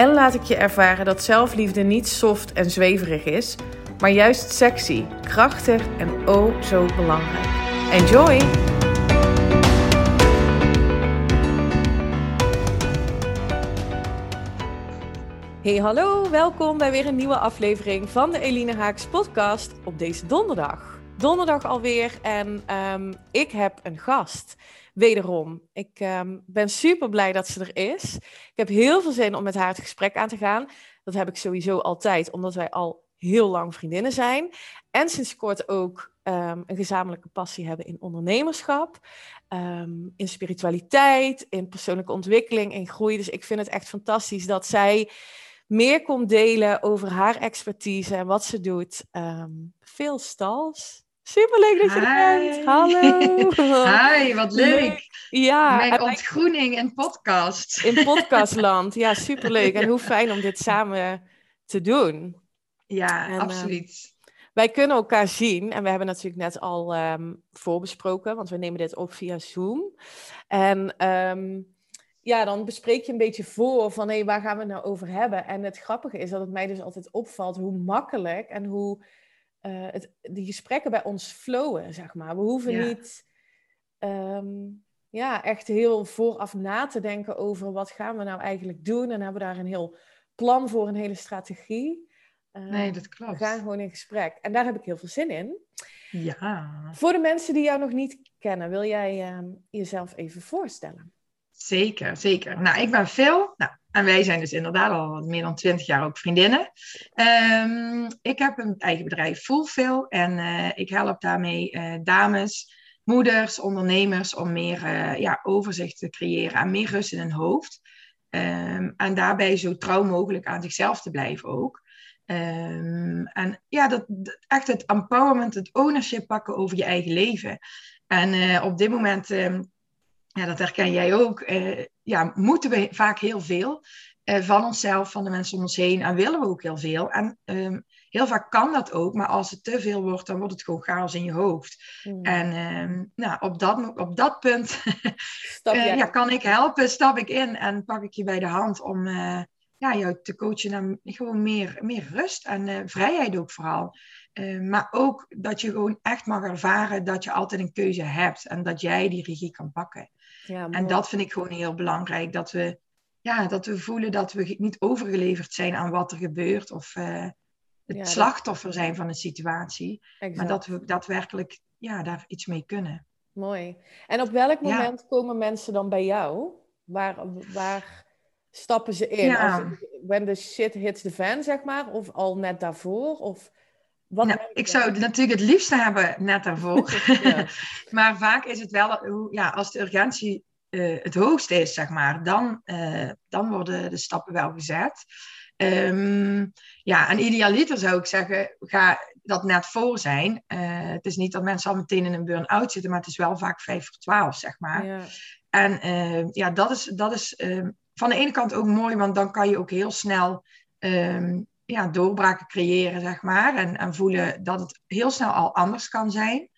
en laat ik je ervaren dat zelfliefde niet soft en zweverig is, maar juist sexy, krachtig en oh zo belangrijk. Enjoy! Hey hallo, welkom bij weer een nieuwe aflevering van de Eline Haaks podcast op deze donderdag. Donderdag alweer en um, ik heb een gast. Wederom, ik um, ben super blij dat ze er is. Ik heb heel veel zin om met haar het gesprek aan te gaan. Dat heb ik sowieso altijd, omdat wij al heel lang vriendinnen zijn. En sinds kort ook um, een gezamenlijke passie hebben in ondernemerschap, um, in spiritualiteit, in persoonlijke ontwikkeling, in groei. Dus ik vind het echt fantastisch dat zij meer komt delen over haar expertise en wat ze doet. Veel stals. Superleuk dat je er bent. Hallo. Hi, wat leuk. Ja. Mijn ontgroening in podcast. In podcastland. Ja, superleuk. En hoe fijn om dit samen te doen. Ja, en, absoluut. Uh, wij kunnen elkaar zien en we hebben natuurlijk net al um, voorbesproken, want we nemen dit op via Zoom. En um, ja, dan bespreek je een beetje voor van hé, hey, waar gaan we het nou over hebben? En het grappige is dat het mij dus altijd opvalt hoe makkelijk en hoe uh, het, die gesprekken bij ons flowen, zeg maar. We hoeven ja. niet um, ja, echt heel vooraf na te denken over wat gaan we nou eigenlijk doen. En hebben we daar een heel plan voor, een hele strategie. Uh, nee, dat klopt. We gaan gewoon in gesprek. En daar heb ik heel veel zin in. Ja. Voor de mensen die jou nog niet kennen, wil jij uh, jezelf even voorstellen? Zeker, zeker. Nou, ik ben Phil. Nou, en wij zijn dus inderdaad al meer dan twintig jaar ook vriendinnen. Um, ik heb een eigen bedrijf Fulfill en uh, ik help daarmee uh, dames, moeders, ondernemers om meer uh, ja, overzicht te creëren en meer rust in hun hoofd. Um, en daarbij zo trouw mogelijk aan zichzelf te blijven ook. Um, en ja, dat, echt het empowerment, het ownership pakken over je eigen leven. En op dit moment ja, dat herken jij ook, uh, ja, moeten we vaak heel veel uh, van onszelf, van de mensen om ons heen en willen we ook heel veel. En um, heel vaak kan dat ook, maar als het te veel wordt, dan wordt het gewoon chaos in je hoofd. Mm. En um, nou, op, dat, op dat punt uh, ja, kan ik helpen, stap ik in en pak ik je bij de hand om ja, jou te coachen naar gewoon meer, meer rust en vrijheid ook vooral. Uh, maar ook dat je gewoon echt mag ervaren dat je altijd een keuze hebt en dat jij die regie kan pakken. Ja, en dat vind ik gewoon heel belangrijk. Dat we, ja, dat we voelen dat we niet overgeleverd zijn aan wat er gebeurt. Of uh, het ja, slachtoffer zijn van een situatie. Exact. Maar dat we daadwerkelijk ja, daar iets mee kunnen. Mooi. En op welk moment ja. komen mensen dan bij jou? Waar, waar stappen ze in? Ja. Als, when the shit hits the fan, zeg maar? Of al net daarvoor? Of... Wat nou, ik zou het natuurlijk het liefste hebben net daarvoor. Ja. maar vaak is het wel, ja, als de urgentie uh, het hoogste is, zeg maar, dan, uh, dan worden de stappen wel gezet. Um, ja, en idealiter zou ik zeggen, ga dat net voor zijn. Uh, het is niet dat mensen al meteen in een burn-out zitten, maar het is wel vaak 5 voor 12, zeg maar. Ja. En ja, dat is, dat is ehm, van de ene kant ook mooi, want dan kan je ook heel snel um, ja, doorbraken creëren, zeg maar. En, en voelen dat het heel snel al anders kan zijn.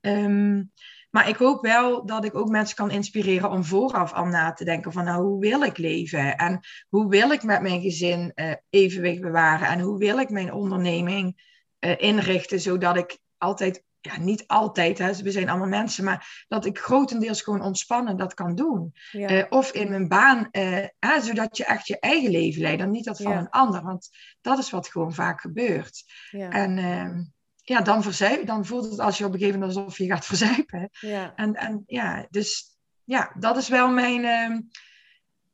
Um, maar ik hoop wel dat ik ook mensen kan inspireren om vooraf al na te denken van nou, hoe wil ik leven? En hoe wil ik met mijn gezin uh, evenwicht bewaren? En hoe wil ik mijn onderneming uh, inrichten zodat ik altijd ja, niet altijd, hè, we zijn allemaal mensen, maar dat ik grotendeels gewoon ontspannen dat kan doen. Ja. Uh, of in mijn baan, uh, hè, zodat je echt je eigen leven leidt en niet dat van ja. een ander. Want dat is wat gewoon vaak gebeurt. Ja. En uh, ja, dan, verzuip, dan voelt het als je op een gegeven moment alsof je gaat verzuipen. Ja. En, en ja, dus ja, dat is wel mijn, ehm,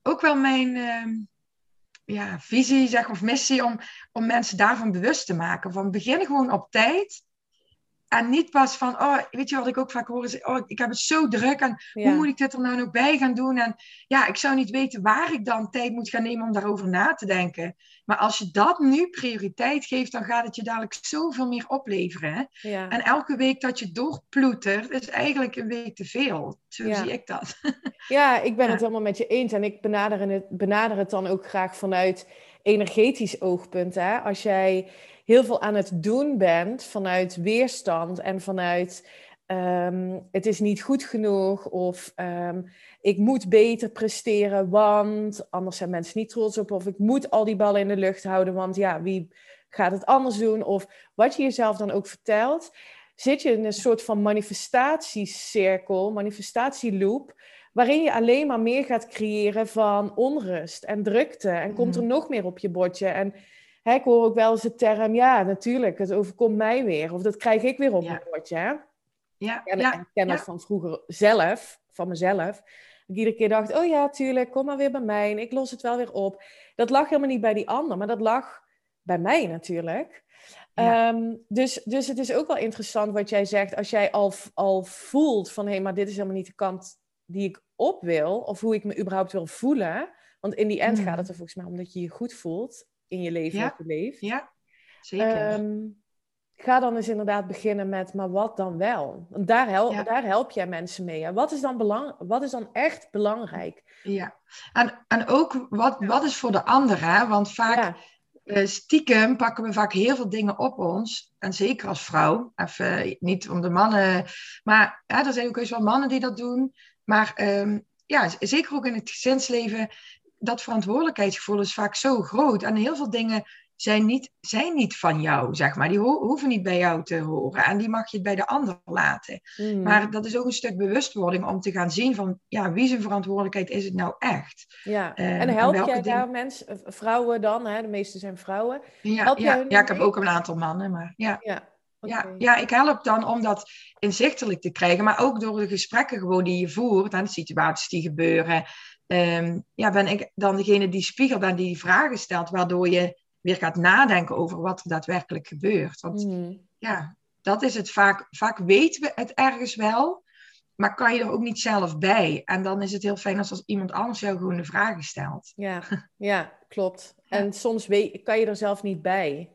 ook wel mijn ehm, ja, visie zeg, of missie om, om mensen daarvan bewust te maken. Van begin gewoon op tijd En niet pas van, oh, weet je wat ik ook vaak hoor is, oh, ik heb het zo druk en hoe moet ik dit er nou nog bij gaan doen? En ja, ik zou niet weten waar ik dan tijd moet gaan nemen om daarover na te denken. Maar als je dat nu prioriteit geeft, dan gaat het je dadelijk zoveel meer opleveren. Ja. En elke week dat je doorploetert, is eigenlijk een week te veel. Zo zie ik dat. Ja, ik ben het helemaal met je eens. En ik benader het, benader het dan ook graag vanuit energetisch oogpunt. Hè? Als jij heel veel aan het doen bent vanuit weerstand en vanuit ehm, het is niet goed genoeg of um, ik moet beter presteren, want anders zijn mensen niet trots op of ik moet al die ballen in de lucht houden, want ja, wie gaat het anders doen? Of wat je jezelf dan ook vertelt, zit je in een soort van manifestatiecirkel, manifestatieloop, waarin je alleen maar meer gaat creëren van onrust en drukte en komt er mhm. nog meer op je bordje en Hè, ik hoor ook wel eens de term, ja, natuurlijk, het overkomt mij weer. Of dat krijg ik weer op mijn bordje. Hè? Ja, en, ja, ik ken dat van vroeger zelf, van mezelf. Ik iedere keer dacht, oh ja, tuurlijk, kom maar weer bij mij en ik los het wel weer op. Dat lag helemaal niet bij die ander, maar dat lag bij mij natuurlijk. Ehm, dus, dus het is ook wel interessant wat jij zegt, als jij al, al voelt van hé, hey, maar dit is helemaal niet de kant die ik op wil, of hoe ik me überhaupt wil voelen. Want in die end gaat het er volgens mij om dat je je goed voelt in je leven ja. Ja, zeker. Um, ga dan eens inderdaad beginnen met, maar wat dan wel? Daar, help, daar help jij mensen mee. Wat is dan, belang, wat is dan echt belangrijk? Ja, en, en ook wat, wat is voor de ander, hè? Want vaak... Uh, stiekem pakken we vaak heel veel dingen op ons. En zeker als vrouw. Even niet om de mannen. Maar ja, er zijn ook eens wel mannen die dat doen. Maar um, ja, zeker ook in het gezinsleven dat verantwoordelijkheidsgevoel is vaak zo groot. En heel veel dingen zijn niet, zijn niet van jou, zeg maar. Die hoeven niet bij jou te horen. En die mag je bij de ander laten. Hmm. Maar dat is ook een stuk bewustwording om te gaan zien van... ja, wie zijn verantwoordelijkheid is het nou echt? Ja, uh, en help jij daar mensen, eh, vrouwen dan? Hè? De meeste zijn vrouwen. Ja, help ja, ja ik heb ook een aantal mannen, maar ja. ja. Ja, ja, ik help dan om dat inzichtelijk te krijgen, maar ook door de gesprekken gewoon die je voert en de situaties die gebeuren. Um, ja, ben ik dan degene die spiegelt en die vragen stelt, waardoor je weer gaat nadenken over wat er daadwerkelijk gebeurt. Want mm. ja, dat is het vaak. Vaak weten we het ergens wel, maar kan je er ook niet zelf bij. En dan is het heel fijn als, als iemand anders jou gewoon de vragen stelt. Ja, ja klopt. En soms kan je er zelf niet bij.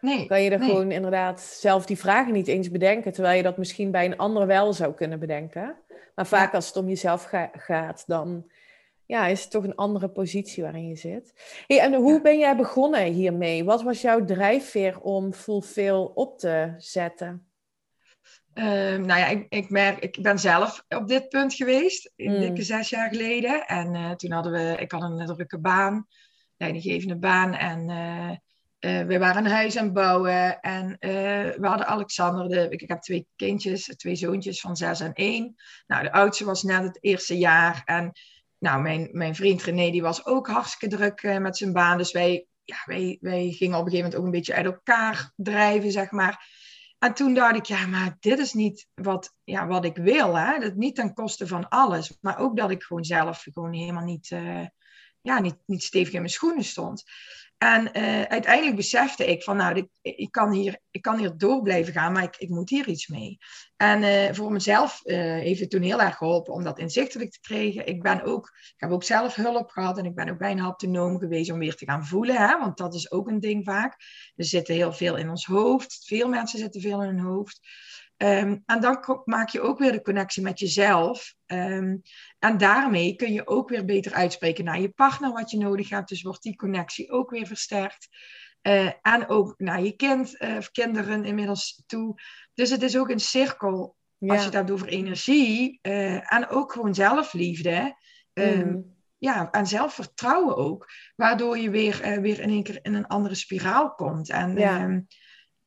Nee, kan je er gewoon inderdaad zelf die vragen niet eens bedenken, terwijl je dat misschien bij een ander wel zou kunnen bedenken. Maar vaak als het om jezelf gaat, dan ja, is het toch een andere positie waarin je zit. Hey, en hoe ben jij begonnen hiermee? Wat was jouw drijfveer om Fulfill op te zetten? Um, nou ja, ik, ik, merk, ik ben zelf op dit punt geweest, in mm. dikke zes jaar geleden. En uh, toen hadden we, ik had een drukke baan, leidinggevende baan. En uh, uh, we waren huis aan het bouwen. En we hadden Alexander, de, ik, heb twee kindjes, twee zoontjes van zes en één. Nou, de oudste was net het eerste jaar. En nou, mijn, mijn vriend René die was ook hartstikke druk uh, met zijn baan. Dus wij, ja, wij, wij gingen op een gegeven moment ook een beetje uit elkaar drijven, zeg maar. En toen dacht ik, ja, maar dit is niet wat, ja, wat ik wil. Hè? Dat niet ten koste van alles. Maar ook dat ik gewoon zelf gewoon helemaal niet, ja, niet, niet stevig in mijn schoenen stond. En uh, uiteindelijk besefte ik van, nou, ik, ik, kan hier, ik kan hier door blijven gaan, maar ik, ik moet hier iets mee. En uh, voor mezelf uh, heeft het toen heel erg geholpen om dat inzichtelijk te krijgen. Ik, ben ook, ik heb ook zelf hulp gehad en ik ben ook bij een geweest om weer te gaan voelen. Hè? Want dat is ook een ding vaak. Er zitten heel veel in ons hoofd. Veel mensen zitten veel in hun hoofd. Um, en dan maak je ook weer de connectie met jezelf. Um, en daarmee kun je ook weer beter uitspreken naar je partner wat je nodig hebt. Dus wordt die connectie ook weer versterkt. Uh, en ook naar je kind uh, of kinderen inmiddels toe. Dus het is ook een cirkel als je het hebt over energie. Uh, en ook gewoon zelfliefde. Um, ja, en zelfvertrouwen ook. Waardoor je weer, weer in één keer in een andere spiraal komt. En ja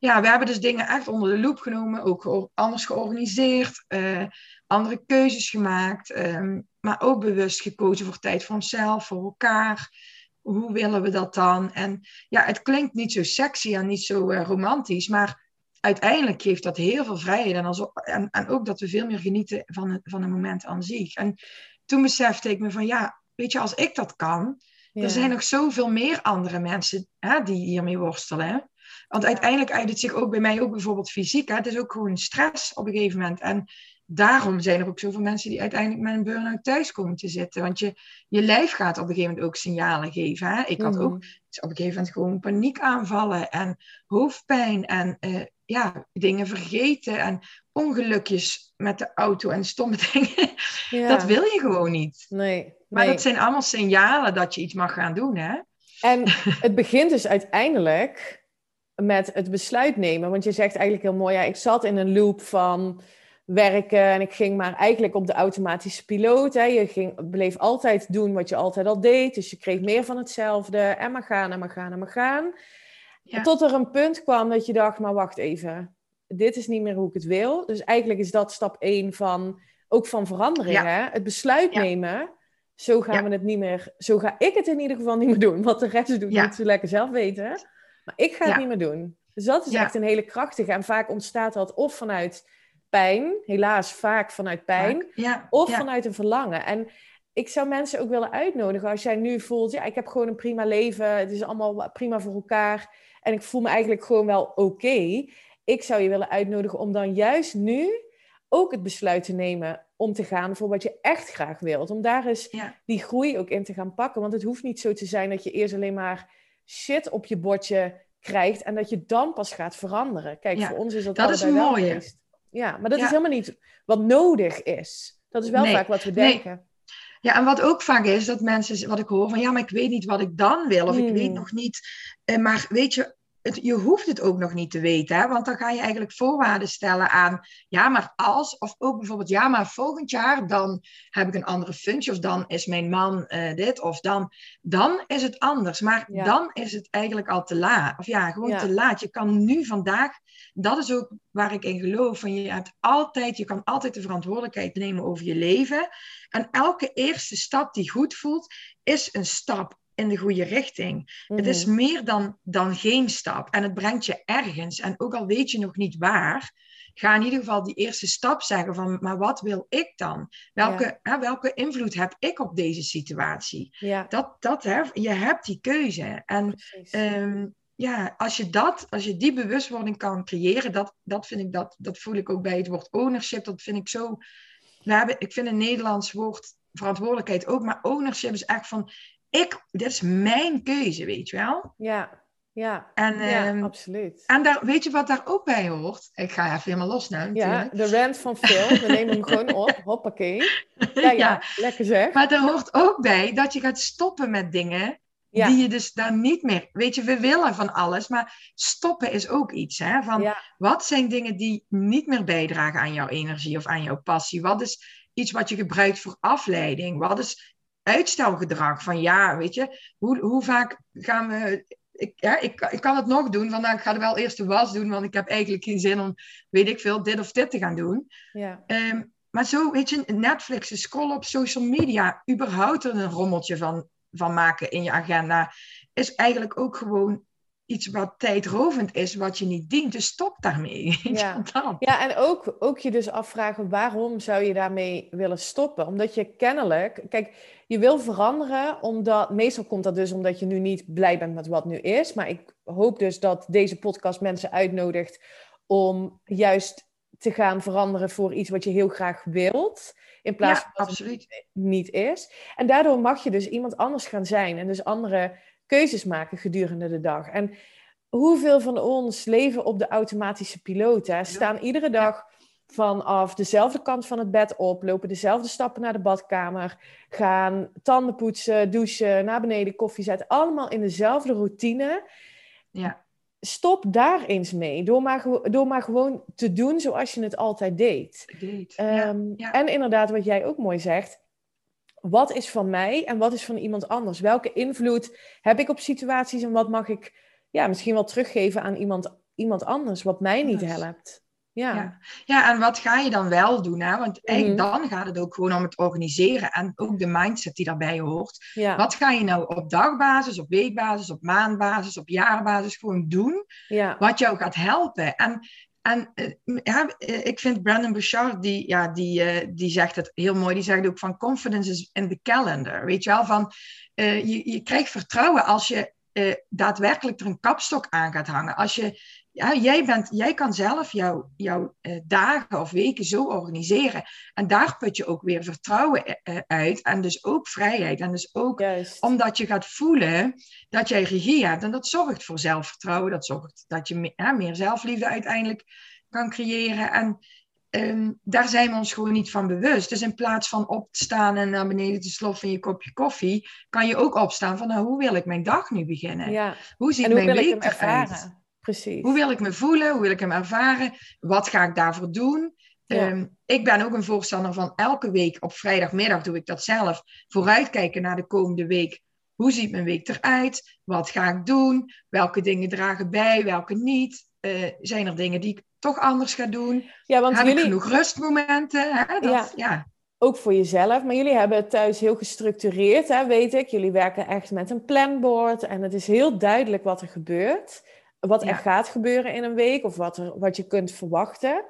ja, we hebben dus dingen echt onder de loep genomen, ook anders georganiseerd, uh, andere keuzes gemaakt, um, maar ook bewust gekozen voor tijd voor onszelf, voor elkaar. Hoe willen we dat dan? En ja, het klinkt niet zo sexy en niet zo uh, romantisch, maar uiteindelijk geeft dat heel veel vrijheid en, also, en, en, ook dat we veel meer genieten van het, van het moment aan zich. En toen besefte ik me van ja, weet je, als ik dat kan, er zijn nog zoveel meer andere mensen hè, die hiermee worstelen. Want uiteindelijk uit het zich ook bij mij ook bijvoorbeeld fysiek. Hè? Het is ook gewoon stress op een gegeven moment. En daarom zijn er ook zoveel mensen die uiteindelijk met een burn-out thuis komen te zitten. Want je, je lijf gaat op een gegeven moment ook signalen geven. Hè? Ik had ook mhm. op een gegeven moment gewoon paniekaanvallen en hoofdpijn en uh, ja, dingen vergeten en ongelukjes met de auto en stomme dingen. Dat wil je gewoon niet. Nee, Maar dat zijn allemaal signalen dat je iets mag gaan doen. Hè? En het begint dus uiteindelijk met het besluit nemen. Want je zegt eigenlijk heel mooi, ja, ik zat in een loop van werken en ik ging maar eigenlijk op de automatische piloot. Hè. Je ging, bleef altijd doen wat je altijd al deed, dus je kreeg meer van hetzelfde en maar gaan en maar gaan en maar gaan. Tot er een punt kwam dat je dacht, maar wacht even, dit is niet meer hoe ik het wil. Dus eigenlijk is dat stap één van, ook van verandering. Hè? Het besluit nemen, zo gaan we het niet meer, zo ga ik het in ieder geval niet meer doen. Wat de rest doet, moet ze lekker zelf weten. Maar ik ga het niet meer doen. Dus dat is echt een hele krachtige. En vaak ontstaat dat of vanuit pijn, helaas vaak vanuit pijn, of vanuit een verlangen. En ik zou mensen ook willen uitnodigen als jij nu voelt, ja, ik heb gewoon een prima leven, het is allemaal prima voor elkaar en ik voel me eigenlijk gewoon wel oké. Ik zou je willen uitnodigen om dan juist nu ook het besluit te nemen om te gaan voor wat je echt graag wilt. Om daar eens die groei ook in te gaan pakken. Want het hoeft niet zo te zijn dat je eerst alleen maar shit op je bordje krijgt en dat je dan pas gaat veranderen. Kijk, voor ons is dat, dat is wel geweest. Ja, maar dat is helemaal niet wat nodig is. Dat is wel vaak wat we denken. Ja, en wat ook vaak is, dat mensen, wat ik hoor van, ja, maar ik weet niet wat ik dan wil, of ik weet hmm. nog niet. Uh, maar weet je, je hoeft het ook nog niet te weten, hè? want dan ga je eigenlijk voorwaarden stellen aan, ja, maar als, of ook bijvoorbeeld, ja, maar volgend jaar dan heb ik een andere functie, of dan is mijn man uh, dit, of dan, dan is het anders. Maar dan is het eigenlijk al te laat, of ja, gewoon te laat. Je kan nu vandaag, dat is ook waar ik in geloof, van je hebt altijd, je kan altijd de verantwoordelijkheid nemen over je leven. En elke eerste stap die goed voelt, is een stap in de goede richting. Het is mhm. meer dan, dan geen stap. En het brengt je ergens. En ook al weet je nog niet waar, ga in ieder geval die eerste stap zeggen van, maar wat wil ik dan? Welke, hè, welke invloed heb ik op deze situatie? Ja. Dat, dat, hè, je hebt die keuze. En ehm, ja, als je dat, als je die bewustwording kan creëren, dat, dat vind ik, dat, dat voel ik ook bij het woord ownership. Dat vind ik zo. We hebben, ik vind een Nederlands woord verantwoordelijkheid ook, maar ownership is echt van ik, dit is mijn keuze, weet je wel? Ja, ja, en, ja ehm, absoluut. En daar, weet je wat daar ook bij hoort? Ik ga even helemaal los nou natuurlijk. Ja, de rant van Phil. We nemen hem gewoon op. Hoppakee. Ja, ja, lekker zeg. Maar er hoort ook bij dat je gaat stoppen met dingen die je dus dan niet meer... Weet je, we willen van alles, maar stoppen is ook iets. Hè? Van, Wat zijn dingen die niet meer bijdragen aan jouw energie of aan jouw passie? Wat is iets wat je gebruikt voor afleiding? Wat is uitstelgedrag. Van ja, weet je, hoe, hoe vaak gaan we. Ik, ja, ik, ik kan het nog doen, vandaag ik ga er wel eerst de was doen, want ik heb eigenlijk geen zin om, weet ik veel, dit of dit te gaan doen. Ja. Ehm, maar zo, weet je, Netflix, scrollen op social media, überhaupt er een rommeltje van, van maken in je agenda, is eigenlijk ook gewoon iets wat tijdrovend is, wat je niet dient. Dus stop daarmee. Ja, ja en ook, ook je dus afvragen waarom zou je daarmee willen stoppen? Omdat je kennelijk, kijk, je wil veranderen, omdat meestal komt dat dus omdat je nu niet blij bent met wat nu is. Maar ik hoop dus dat deze podcast mensen uitnodigt om juist te gaan veranderen voor iets wat je heel graag wilt. In plaats van dat absoluut. het niet is. En daardoor mag je dus iemand anders gaan zijn. En dus andere keuzes maken gedurende de dag. En hoeveel van ons leven op de automatische piloot? Hè? Staan iedere dag vanaf dezelfde kant van het bed op, lopen dezelfde stappen naar de badkamer, gaan tanden poetsen, douchen, naar beneden koffie zetten. Allemaal in dezelfde routine. Ja. Stop daar eens mee, door maar, door maar gewoon te doen zoals je het altijd deed. deed. Ehm, ja. En inderdaad, wat jij ook mooi zegt, wat is van mij en wat is van iemand anders? Welke invloed heb ik op situaties en wat mag ik ja, misschien wel teruggeven aan iemand, iemand anders, wat mij niet helpt? Ja. ja. Ja. en wat ga je dan wel doen? Hè? Want eigenlijk mhm. dan gaat het ook gewoon om het organiseren en ook de mindset die daarbij hoort. Ja. Wat ga je nou op dagbasis, op weekbasis, op maandbasis, op jaarbasis gewoon doen? Ja. Wat jou gaat helpen. En en eh, ja, eh, ik vind Brandon Bouchard, die, ja, die, uh, die zegt het heel mooi. Die zegt ook van confidence is in the calendar. Weet je wel, van je, je krijgt vertrouwen als je daadwerkelijk er een kapstok aan gaat hangen. Als je, ja, jij, bent, jij kan zelf jouw, jouw uh, dagen of weken zo organiseren. En daar put je ook weer vertrouwen uh, uit. En dus ook vrijheid. En dus ook Juist. omdat je gaat voelen dat jij regie hebt. En dat zorgt voor zelfvertrouwen. Dat zorgt dat je meer, meer zelfliefde uiteindelijk kan creëren. En um, daar zijn we ons gewoon niet van bewust. Dus in plaats van op te staan en naar beneden te sloffen in je kopje koffie, kan je ook opstaan van nou, hoe wil ik mijn dag nu beginnen? Ja. Hoe ziet En hoe mijn week eruit? Precies. Hoe wil ik me voelen? Hoe wil ik hem ervaren? Wat ga ik daarvoor doen? Ja. Um, ik ben ook een voorstander van elke week op vrijdagmiddag doe ik dat zelf. Vooruitkijken naar de komende week. Hoe ziet mijn week eruit? Wat ga ik doen? Welke dingen dragen bij? Welke niet? Uh, zijn er dingen die ik toch anders ga doen? Ja, want Heb jullie, ik genoeg rustmomenten? Hè? Dat, Ja. ja. ook voor jezelf, maar jullie hebben het thuis heel gestructureerd, hè, weet ik. Jullie werken echt met een planboard en het is heel duidelijk wat er gebeurt. Wat er gaat gebeuren in een week of wat, er, wat je kunt verwachten.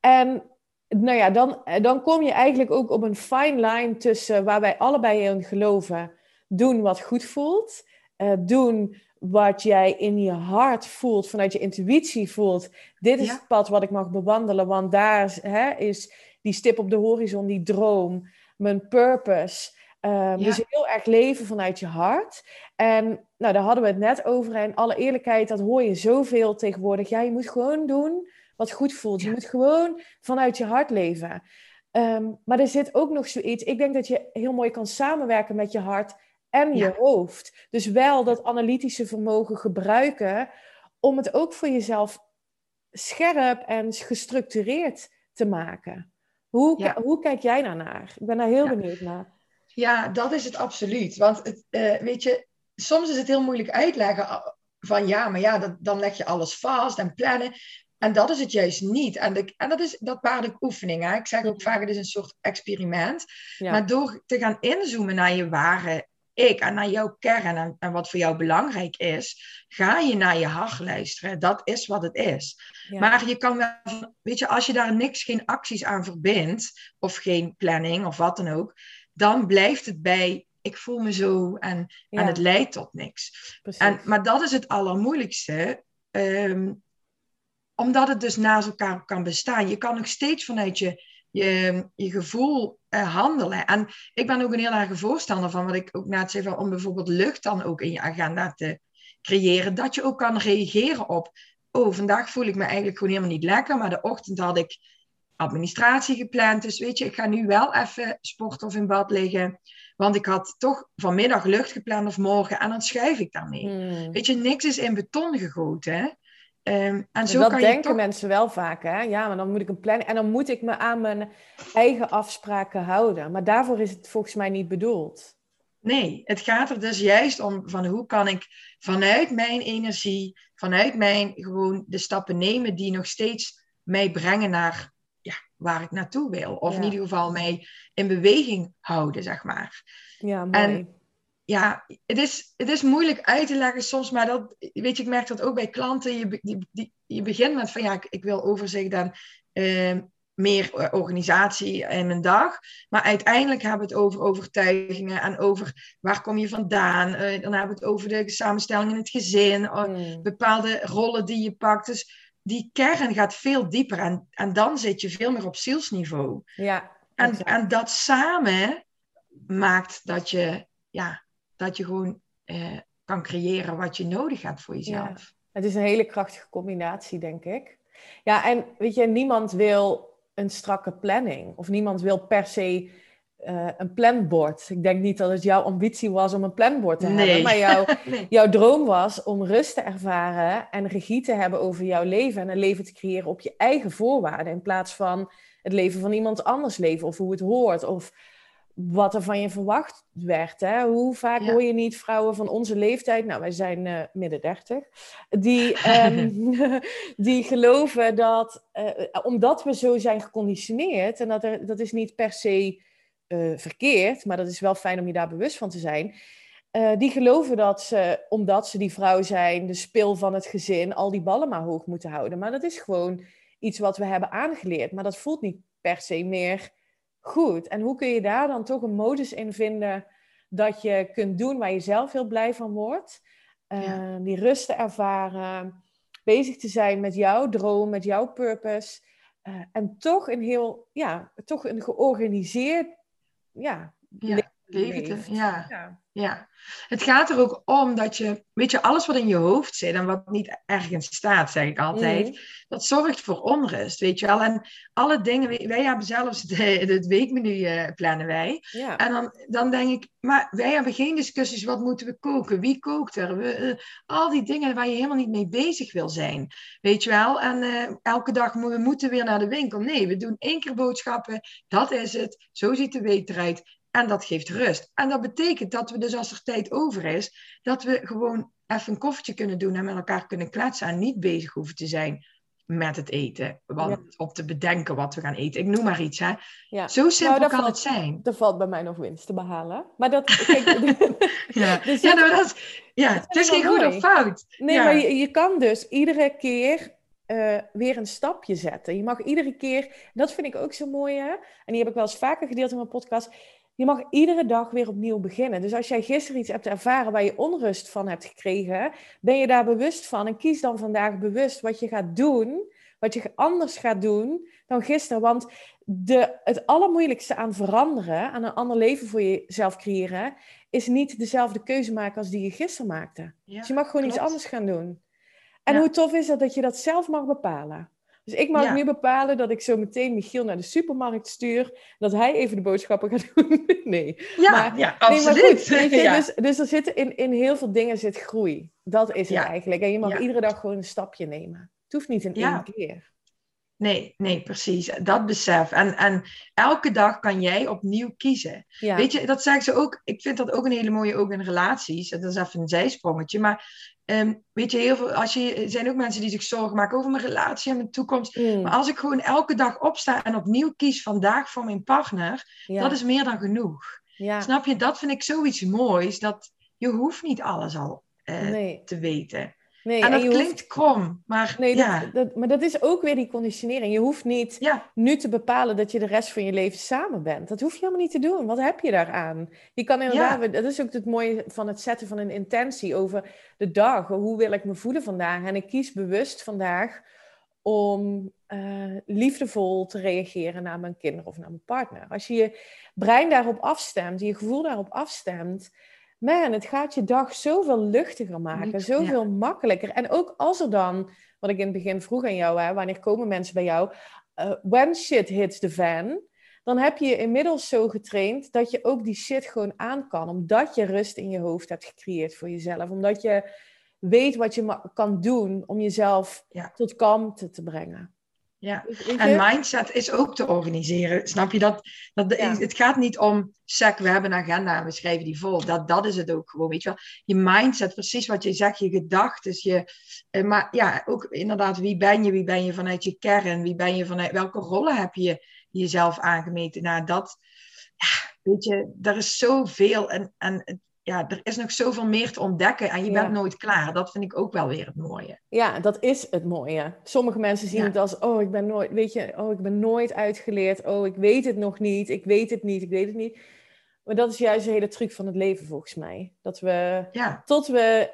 En nou ja, dan, dan kom je eigenlijk ook op een fine line tussen waar wij allebei in geloven. Doen wat goed voelt. eh, doen wat jij in je hart voelt, vanuit je intuïtie voelt. Dit is Ja. het pad wat ik mag bewandelen, want daar is, hè, is die stip op de horizon, die droom, mijn purpose. Ehm, Ja. Dus heel erg leven vanuit je hart. En nou, daar hadden we het net over. En alle eerlijkheid, dat hoor je zoveel tegenwoordig. Ja, je moet gewoon doen wat goed voelt. Je Ja. moet gewoon vanuit je hart leven. Ehm, maar er zit ook nog zoiets. Ik denk dat je heel mooi kan samenwerken met je hart en je hoofd. Dus wel dat analytische vermogen gebruiken om het ook voor jezelf scherp en gestructureerd te maken. Hoe, Ja. hoe kijk jij daarnaar? Ik ben daar heel benieuwd naar. Ja, dat is het absoluut. Want het, eh, weet je, soms is het heel moeilijk uitleggen ah, van ja, maar ja, dat, dan leg je alles vast en plannen. En dat is het juist niet. En, de, en dat is dat waarde oefening. Hè? Ik zeg ook vaak, het is een soort experiment. Ja. Maar door te gaan inzoomen naar je ware ik en naar jouw kern en, en wat voor jou belangrijk is, ga je naar je hart luisteren. Dat is wat het is. Ja. Maar je kan wel, weet je, als je daar niks, geen acties aan verbindt, of geen planning of wat dan ook, dan blijft het bij, ik voel me zo en, Ja, en het leidt tot niks. precies. En, maar dat is het allermoeilijkste, ehm, omdat het dus naast elkaar kan bestaan. Je kan nog steeds vanuit je, je, je gevoel eh, handelen. En ik ben ook een heel erg voorstander van, wat ik ook net zei, van, om bijvoorbeeld lucht dan ook in je agenda te creëren, dat je ook kan reageren op, oh, vandaag voel ik me eigenlijk gewoon helemaal niet lekker, maar de ochtend had ik administratie gepland, dus weet je, ik ga nu wel even sporten of in bad liggen, want ik had toch vanmiddag lucht gepland of morgen en dan schuif ik daarmee. Hmm. Weet je, niks is in beton gegoten. hè. Ehm, en zo dat kan denken je toch... mensen wel vaak, hè? Ja, maar dan moet ik een planning... En dan moet ik me aan mijn eigen afspraken houden. Maar daarvoor is het volgens mij niet bedoeld. Nee, het gaat er dus juist om van hoe kan ik vanuit mijn energie, vanuit mijn gewoon de stappen nemen die nog steeds mij brengen naar waar ik naartoe wil. Of Ja. in ieder geval mij in beweging houden, zeg maar. Ja, mooi. En- Ja, het is, het is moeilijk uit te leggen soms, maar dat, weet je, ik merk dat ook bij klanten. Je, die, die, je begint met van ja, ik, ik wil overzicht en eh, meer eh, organisatie in mijn dag. Maar uiteindelijk hebben we het over overtuigingen en over waar kom je vandaan. Eh, dan hebben we het over de samenstelling in het gezin, eh, Hmm. bepaalde rollen die je pakt. Dus die kern gaat veel dieper en, en dan zit je veel meer op zielsniveau. Ja, En, exact. en dat samen maakt dat je, ja, dat je gewoon eh, kan creëren wat je nodig hebt voor jezelf. Het is een hele krachtige combinatie, denk ik. Ja, en weet je, niemand wil een strakke planning. Of niemand wil per se eh, een planbord. Ik denk niet dat het jouw ambitie was om een planbord te hebben. Maar jouw, Nee. jouw droom was om rust te ervaren en regie te hebben over jouw leven. En een leven te creëren op je eigen voorwaarden. In plaats van het leven van iemand anders leven. Of hoe het hoort. Of wat er van je verwacht werd. Hè? Hoe vaak Ja. hoor je niet vrouwen van onze leeftijd, nou wij zijn eh, midden dertig, die, ehm, die geloven dat, eh, omdat we zo zijn geconditioneerd, en dat, er, dat is niet per se eh, verkeerd, maar dat is wel fijn om je daar bewust van te zijn, eh, die geloven dat ze, omdat ze die vrouw zijn, de spil van het gezin, al die ballen maar hoog moeten houden. Maar dat is gewoon iets wat we hebben aangeleerd, maar dat voelt niet per se meer goed. En hoe kun je daar dan toch een modus in vinden dat je kunt doen waar je zelf heel blij van wordt? uh, die rust te ervaren, bezig te zijn met jouw droom, met jouw purpose. Uh, en toch een heel, ja, toch een georganiseerd ja, ja leven. Ja. ja. Ja. Het gaat er ook om dat je, weet je, alles wat in je hoofd zit en wat niet ergens staat, zeg ik altijd, mm. dat zorgt voor onrust, weet je wel. En alle dingen, wij hebben zelfs het weekmenu uh, plannen wij. Ja. En dan, dan denk ik, maar wij hebben geen discussies, wat moeten we koken, wie kookt er, we, uh, al die dingen waar je helemaal niet mee bezig wil zijn, weet je wel. En uh, elke dag we moeten weer naar de winkel. Nee, we doen één keer boodschappen, dat is het, zo ziet de week eruit. En dat geeft rust. En dat betekent dat we dus als er tijd over is, dat we gewoon even een koffietje kunnen doen en met elkaar kunnen kletsen en niet bezig hoeven te zijn met het eten. Want, Op te bedenken wat we gaan eten. Ik noem maar iets. Hè. Ja. Zo simpel nou, kan het zijn. Er valt bij mij nog winst te behalen. Maar dat... ja, dus ja, nou, dat is, ja het is geen goed of fout. Nee, maar je, je kan dus iedere keer uh, weer een stapje zetten. Je mag iedere keer, dat vind ik ook zo mooi, hè? en die heb ik wel eens vaker gedeeld in mijn podcast. Je mag iedere dag weer opnieuw beginnen. Dus als jij gisteren iets hebt ervaren waar je onrust van hebt gekregen, ben je daar bewust van en kies dan vandaag bewust wat je gaat doen, wat je anders gaat doen dan gisteren. Want de, het allermoeilijkste aan veranderen, aan een ander leven voor jezelf creëren, is niet dezelfde keuze maken als die je gisteren maakte. dus je mag gewoon iets anders gaan doen. En hoe tof is dat dat je dat zelf mag bepalen? Dus ik mag nu bepalen dat ik zo meteen Michiel naar de supermarkt stuur. Dat hij even de boodschappen gaat doen. nee. Ja, maar, ja absoluut. Nee, goed, dus, dus er zit in, in heel veel dingen zit groei. Dat is het eigenlijk. En je mag iedere dag gewoon een stapje nemen. Het hoeft niet in één keer. Nee, nee, precies. Dat besef. En, en elke dag kan jij opnieuw kiezen. Weet je, dat zeggen ze ook. Ik vind dat ook een hele mooie, ook in relaties. Dat is even een zijsprongetje. Maar um, weet je, heel veel, als je, er zijn ook mensen die zich zorgen maken over mijn relatie en mijn toekomst. Mm. Maar als ik gewoon elke dag opsta en opnieuw kies vandaag voor mijn partner, dat is meer dan genoeg. Ja. Snap je? Dat vind ik zoiets moois. Dat je hoeft niet alles al uh, te weten. Nee, en dat klinkt hoeft... krom, maar nee, ja. Dat, maar dat is ook weer die conditionering. Je hoeft niet nu te bepalen dat je de rest van je leven samen bent. Dat hoef je helemaal niet te doen. Wat heb je daaraan? Je kan inderdaad, dat is ook het mooie van het zetten van een intentie over de dag. Hoe wil ik me voelen vandaag? En ik kies bewust vandaag om uh, liefdevol te reageren naar mijn kinderen of naar mijn partner. Als je je brein daarop afstemt, je gevoel daarop afstemt man, het gaat je dag zoveel luchtiger maken, zoveel makkelijker. En ook als er dan, wat ik in het begin vroeg aan jou, hè, wanneer komen mensen bij jou? Uh, when shit hits the fan, dan heb je je inmiddels zo getraind dat je ook die shit gewoon aan kan. Omdat je rust in je hoofd hebt gecreëerd voor jezelf. Omdat je weet wat je kan doen om jezelf tot kalmte te brengen. Ja, en mindset is ook te organiseren. Snap je dat? dat Het gaat niet om, sec, we hebben een agenda en we schrijven die vol. Dat, dat is het ook gewoon, weet je wel. Je mindset, precies wat je zegt, je gedachten. Je, eh, maar ja, ook inderdaad, wie ben je? Wie ben je vanuit je kern? Wie ben je vanuit, welke rollen heb je jezelf aangemeten? Nou, dat, ja, weet je, er is zoveel. En, en ja, er is nog zoveel meer te ontdekken en je bent nooit klaar. Dat vind ik ook wel weer het mooie. Ja, dat is het mooie. Sommige mensen zien het als, oh, ik ben nooit, weet je, oh, ik ben nooit uitgeleerd. Oh, ik weet het nog niet. Ik weet het niet. Ik weet het niet. Maar dat is juist de hele truc van het leven volgens mij. Dat we, tot we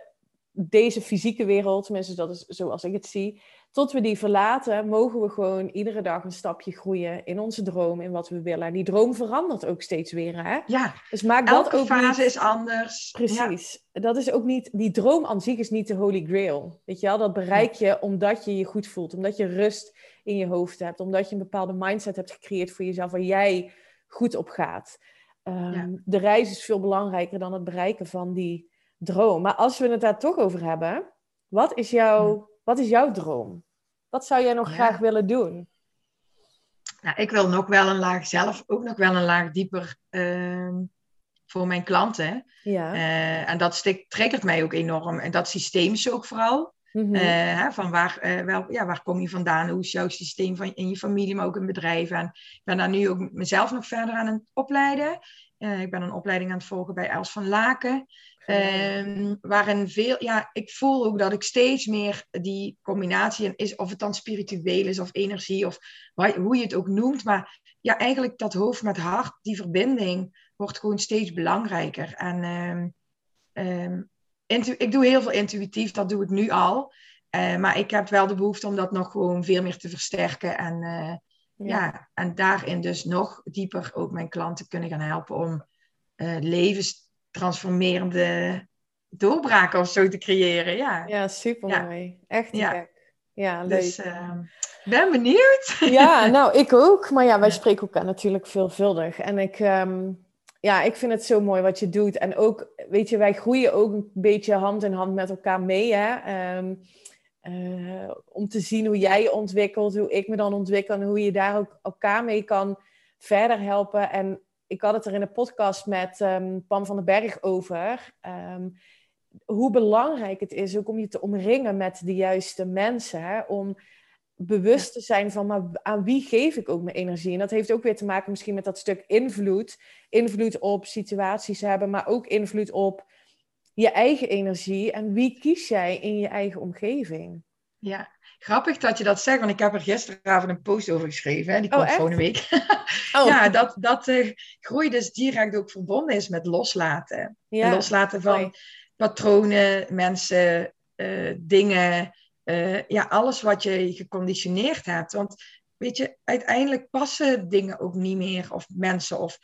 deze fysieke wereld, tenminste dat is zoals ik het zie, tot we die verlaten, mogen we gewoon iedere dag een stapje groeien in onze droom, in wat we willen. En die droom verandert ook steeds weer, hè? Ja, dus maak elke dat ook fase is anders. Precies. Dat is ook niet, die droom aan zich is niet de holy grail. Weet je wel, dat bereik je omdat je je goed voelt, omdat je rust in je hoofd hebt, omdat je een bepaalde mindset hebt gecreëerd voor jezelf waar jij goed op gaat. Ehm, de reis is veel belangrijker dan het bereiken van die droom. Maar als we het daar toch over hebben, wat is jouw wat is jouw droom? Wat zou jij nog graag willen doen? Nou, ik wil nog wel een laag zelf, ook nog wel een laag dieper uh, voor mijn klanten. Ja. Uh, en dat stik, triggert mij ook enorm. En dat systeem is ook vooral. Mm -hmm. van waar, uh, wel, ja, waar kom je vandaan? Hoe is jouw systeem van, in je familie, maar ook in bedrijven? En ik ben daar nu ook mezelf nog verder aan het opleiden. ik ben een opleiding aan het volgen bij Els van Laken. Um, waarin veel, ja, ik voel ook dat ik steeds meer die combinatie, is, of het dan spiritueel is of energie, of hoe je het ook noemt, maar ja, eigenlijk dat hoofd met hart, die verbinding, wordt gewoon steeds belangrijker. En um, um, ik doe heel veel intuïtief, dat doe ik nu al. Uh, maar ik heb wel de behoefte om dat nog gewoon veel meer te versterken. En, uh, ja. en daarin dus nog dieper ook mijn klanten kunnen gaan helpen om uh, levenstransformerende doorbraken of zo te creëren. Ja, ja super mooi. Echt ja. gek. Ja, leuk. Dus, ben benieuwd. Ja, nou, ik ook. Maar ja, wij spreken elkaar natuurlijk veelvuldig. En ik, um, ja, ik vind het zo mooi wat je doet. En ook, weet je, wij groeien ook een beetje hand in hand met elkaar mee. Hè? Um, uh, om te zien hoe jij je ontwikkelt, hoe ik me dan ontwikkel en hoe je daar ook elkaar mee kan verder helpen. En ik had het er in de podcast met um, Pam van den Berg over. Um, hoe belangrijk het is ook om je te omringen met de juiste mensen. Hè? Om bewust te zijn van, maar aan wie geef ik ook mijn energie? En dat heeft ook weer te maken misschien met dat stuk invloed. Invloed op situaties hebben, maar ook invloed op je eigen energie. En wie kies jij in je eigen omgeving? Ja, grappig dat je dat zegt, want ik heb er gisteravond een post over geschreven. Hè? Die komt oh, volgende week. oh. Ja, dat, dat uh, groei dus direct ook verbonden is met loslaten. Ja. Loslaten van patronen, mensen, uh, dingen uh, ja, alles wat je geconditioneerd hebt. Want weet je, uiteindelijk passen dingen ook niet meer, of mensen, of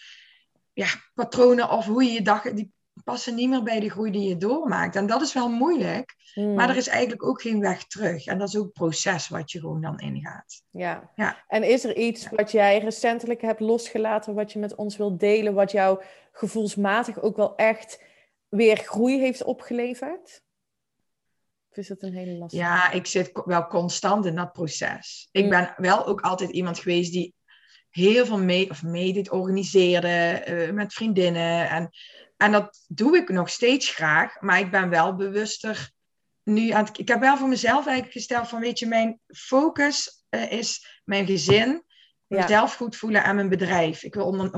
ja, patronen, of hoe je je dag, die passen niet meer bij de groei die je doormaakt. En dat is wel moeilijk, hmm. maar er is eigenlijk ook geen weg terug. En dat is ook proces wat je gewoon dan ingaat. Ja. ja. En is er iets wat jij recentelijk hebt losgelaten, wat je met ons wilt delen, wat jou gevoelsmatig ook wel echt weer groei heeft opgeleverd? is het een hele lastige? Ja, ik zit wel constant in dat proces. Ik mm. ben wel ook altijd iemand geweest die heel veel mee, of meedeed, organiseerde uh, met vriendinnen. En, en dat doe ik nog steeds graag, maar ik ben wel bewuster nu aan het, Ik heb wel voor mezelf eigenlijk gesteld van, weet je, mijn focus uh, is mijn gezin, ja. mezelf goed voelen en mijn bedrijf. Ik wil onder,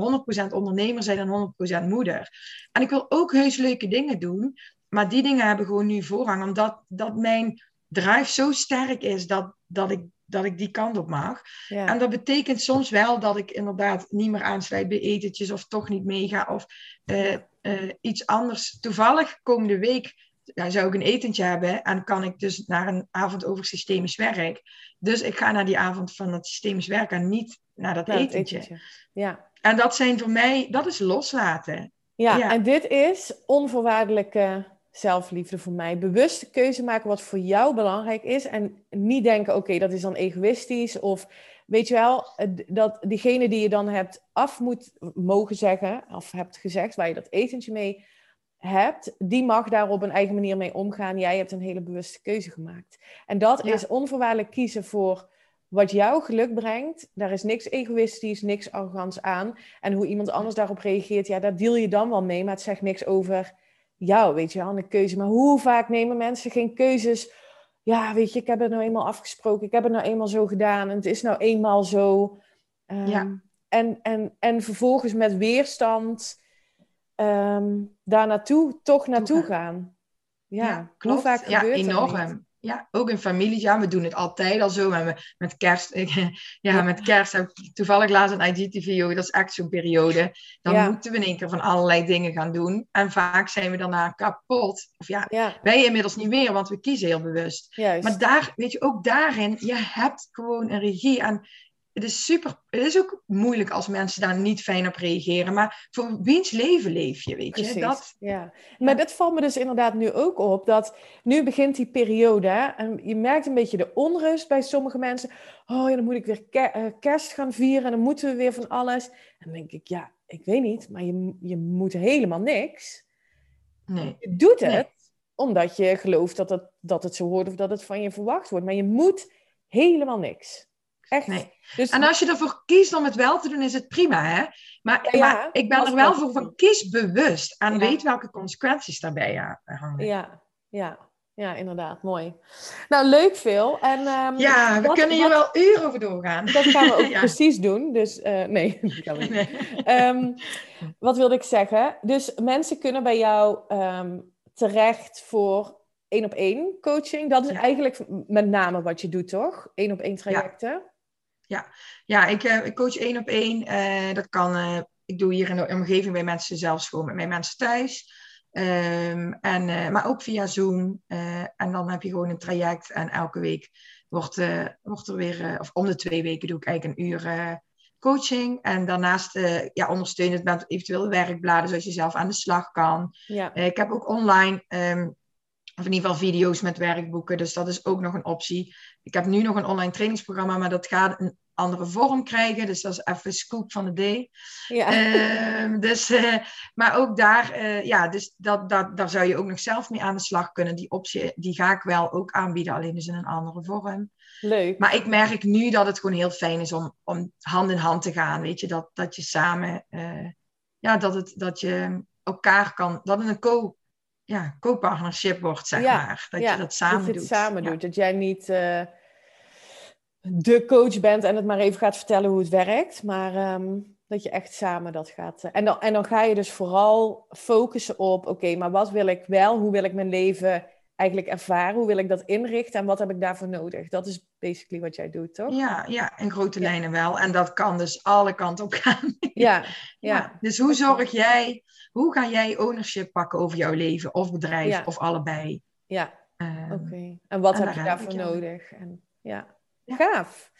100% ondernemer zijn en 100% moeder. En ik wil ook heus leuke dingen doen, maar die dingen hebben gewoon nu voorrang, omdat dat mijn drive zo sterk is dat, dat, ik, dat ik die kant op mag. Ja. En dat betekent soms wel dat ik inderdaad niet meer aansluit bij etentjes of toch niet meega of uh, uh, iets anders. Toevallig komende week ja, zou ik een etentje hebben en kan ik dus naar een avond over systemisch werk. Dus ik ga naar die avond van het systemisch werk en niet naar dat etentje. etentje. Ja. En dat zijn voor mij, dat is loslaten. Ja, ja, en dit is onvoorwaardelijke zelfliefde voor mij. Bewust keuze maken wat voor jou belangrijk is. En niet denken, oké, dat is dan egoïstisch. Of weet je wel, dat diegene die je dan hebt af moet mogen zeggen, of hebt gezegd, waar je dat etentje mee hebt, die mag daar op een eigen manier mee omgaan. Jij hebt een hele bewuste keuze gemaakt. En dat is onvoorwaardelijk kiezen voor wat jou geluk brengt. Daar is niks egoïstisch, niks arrogants aan. En hoe iemand anders daarop reageert, ja, daar deal je dan wel mee, maar het zegt niks over jou, weet je wel, een keuze. Maar hoe vaak nemen mensen geen keuzes? Ja, weet je, ik heb het nou eenmaal afgesproken, ik heb het nou eenmaal zo gedaan en het is nou eenmaal zo. Um, ja. en, en, en vervolgens met weerstand um, daar naartoe, toch naartoe gaan. Ja, ja klopt. Hoe vaak gebeurt ja, enorm ja, ook in families. Ja, we doen het altijd al zo. met, met kerst, ja, met kerst heb ik toevallig laatst een IGTV. Dat is echt zo'n periode. Dan moeten we in één keer van allerlei dingen gaan doen. En vaak zijn we daarna kapot. Of ja, wij inmiddels niet meer, want we kiezen heel bewust. Maar daar, weet je, ook daarin, je hebt gewoon een regie. En het is super, het is ook moeilijk als mensen daar niet fijn op reageren. Maar voor wiens leven leef je, weet je? Dat, ja. Maar dat valt me dus inderdaad nu ook op. Dat nu begint die periode. En je merkt een beetje de onrust bij sommige mensen. Oh ja, dan moet ik weer eh, kerst gaan vieren. En dan moeten we weer van alles. En dan denk ik, ja, ik weet niet. Maar je, je moet helemaal niks. Nee. Je doet het omdat je gelooft dat het, dat het zo hoort of dat het van je verwacht wordt. Maar je moet helemaal niks. Echt. Nee. Dus... En als je ervoor kiest om het wel te doen, is het prima, hè? Maar, maar ik ben er wel voor van kies bewust en weet welke consequenties daarbij hangen. Ja, ja. Ja, inderdaad. Mooi. Nou, leuk veel. En, um, ja, we kunnen hier wel uren over doorgaan. Dat gaan we ook precies doen. Dus uh, nee, dat. Um, wat wilde ik zeggen? Dus mensen kunnen bij jou um, terecht voor één op één coaching. Dat is eigenlijk met name wat je doet, toch? Één op één trajecten ja. Ja ik, uh, ik coach één op één. Uh, dat kan, uh, ik doe hier in de omgeving bij mensen zelfs gewoon met mijn mensen thuis. Ehm, en, maar ook via Zoom. en dan heb je gewoon een traject. En elke week wordt, wordt er weer, of om de twee weken doe ik eigenlijk een uur coaching. En daarnaast ja, ondersteunend met eventueel werkbladen, zodat je zelf aan de slag kan. Ja. ik heb ook online um, of in ieder geval video's met werkboeken. Dus dat is ook nog een optie. Ik heb nu nog een online trainingsprogramma, maar dat gaat een andere vorm krijgen. Dus dat is even scoop van de day. Ja. Ehm, dus, uh, maar ook daar, uh, ja, dus dat, dat, daar zou je ook nog zelf mee aan de slag kunnen. Die optie, die ga ik wel ook aanbieden, alleen dus in een andere vorm. Leuk. Maar ik merk nu dat het gewoon heel fijn is om, om hand in hand te gaan. Weet je, dat, dat je samen, uh, ja, dat, het, dat je elkaar kan, dat het een co ja, co-partnership wordt, zeg maar. Dat je dat samen dat je doet. samen doet. Dat jij niet de coach bent en het maar even gaat vertellen hoe het werkt. Maar um, dat je echt samen dat gaat... Uh, en, dan, en dan ga je dus vooral focussen op... Oké, maar wat wil ik wel? Hoe wil ik mijn leven eigenlijk ervaren? Hoe wil ik dat inrichten? En wat heb ik daarvoor nodig? Dat is basically wat jij doet, toch? Ja, ja in grote lijnen wel. En dat kan dus alle kanten op gaan. ja, ja. Dus hoe zorg jij hoe ga jij ownership pakken over jouw leven of bedrijf of allebei? Ja, ehm, oké. En wat heb je daarvoor nodig? En, ja. Gaaf.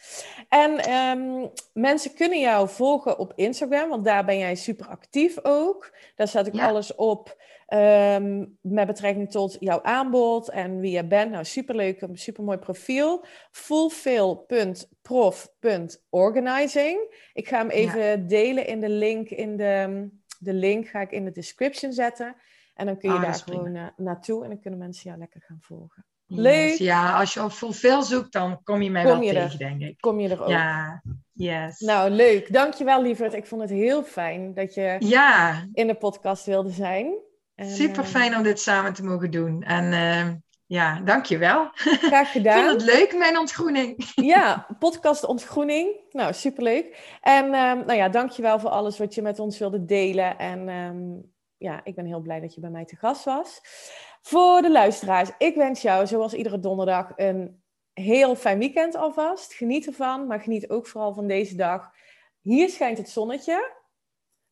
En ehm, mensen kunnen jou volgen op Instagram, want daar ben jij super actief ook. Daar zet ik alles op ehm, met betrekking tot jouw aanbod en wie je bent. Nou, superleuk, een supermooi profiel. Fulfill.prof.organizing. Ik ga hem even delen in de link in de de link ga ik in de description zetten. En dan kun je ah, daar gewoon uh, naartoe en dan kunnen mensen jou lekker gaan volgen. Leuk! ja, als je op Fulfill zoekt, dan kom je mij wel tegen, denk ik. Kom je er ook. Ja, yes. Nou, leuk. Dankjewel, lieverd. Ik vond het heel fijn dat je ja. in de podcast wilde zijn. En, Super eh, fijn om dit samen te mogen doen. En uh, ja, dankjewel. Graag gedaan. Ik vind het leuk, mijn ontgroening. Ja, podcast ontgroening. Nou, superleuk. En um, nou ja, dankjewel voor alles wat je met ons wilde delen. En um, ja, ik ben heel blij dat je bij mij te gast was. Voor de luisteraars, ik wens jou zoals iedere donderdag een heel fijn weekend alvast. Geniet ervan, maar geniet ook vooral van deze dag. Hier schijnt het zonnetje.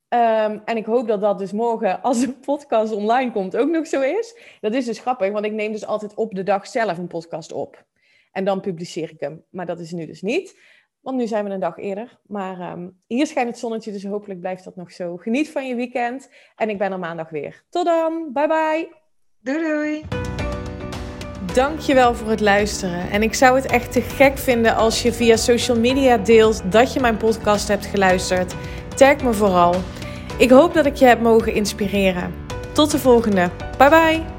Um, en ik hoop dat dat dus morgen, als de podcast online komt, ook nog zo is. Dat is dus grappig, want ik neem dus altijd op de dag zelf een podcast op. En dan publiceer ik hem. Maar dat is nu dus niet. Want nu zijn we een dag eerder. Maar um, hier schijnt het zonnetje, dus hopelijk blijft dat nog zo. Geniet van je weekend. En ik ben er maandag weer. Tot dan. Bye bye. Doei doei. Dankjewel voor het luisteren. En ik zou het echt te gek vinden als je via social media deelt dat je mijn podcast hebt geluisterd. Tag me vooral. Ik hoop dat ik je heb mogen inspireren. Tot de volgende. Bye bye.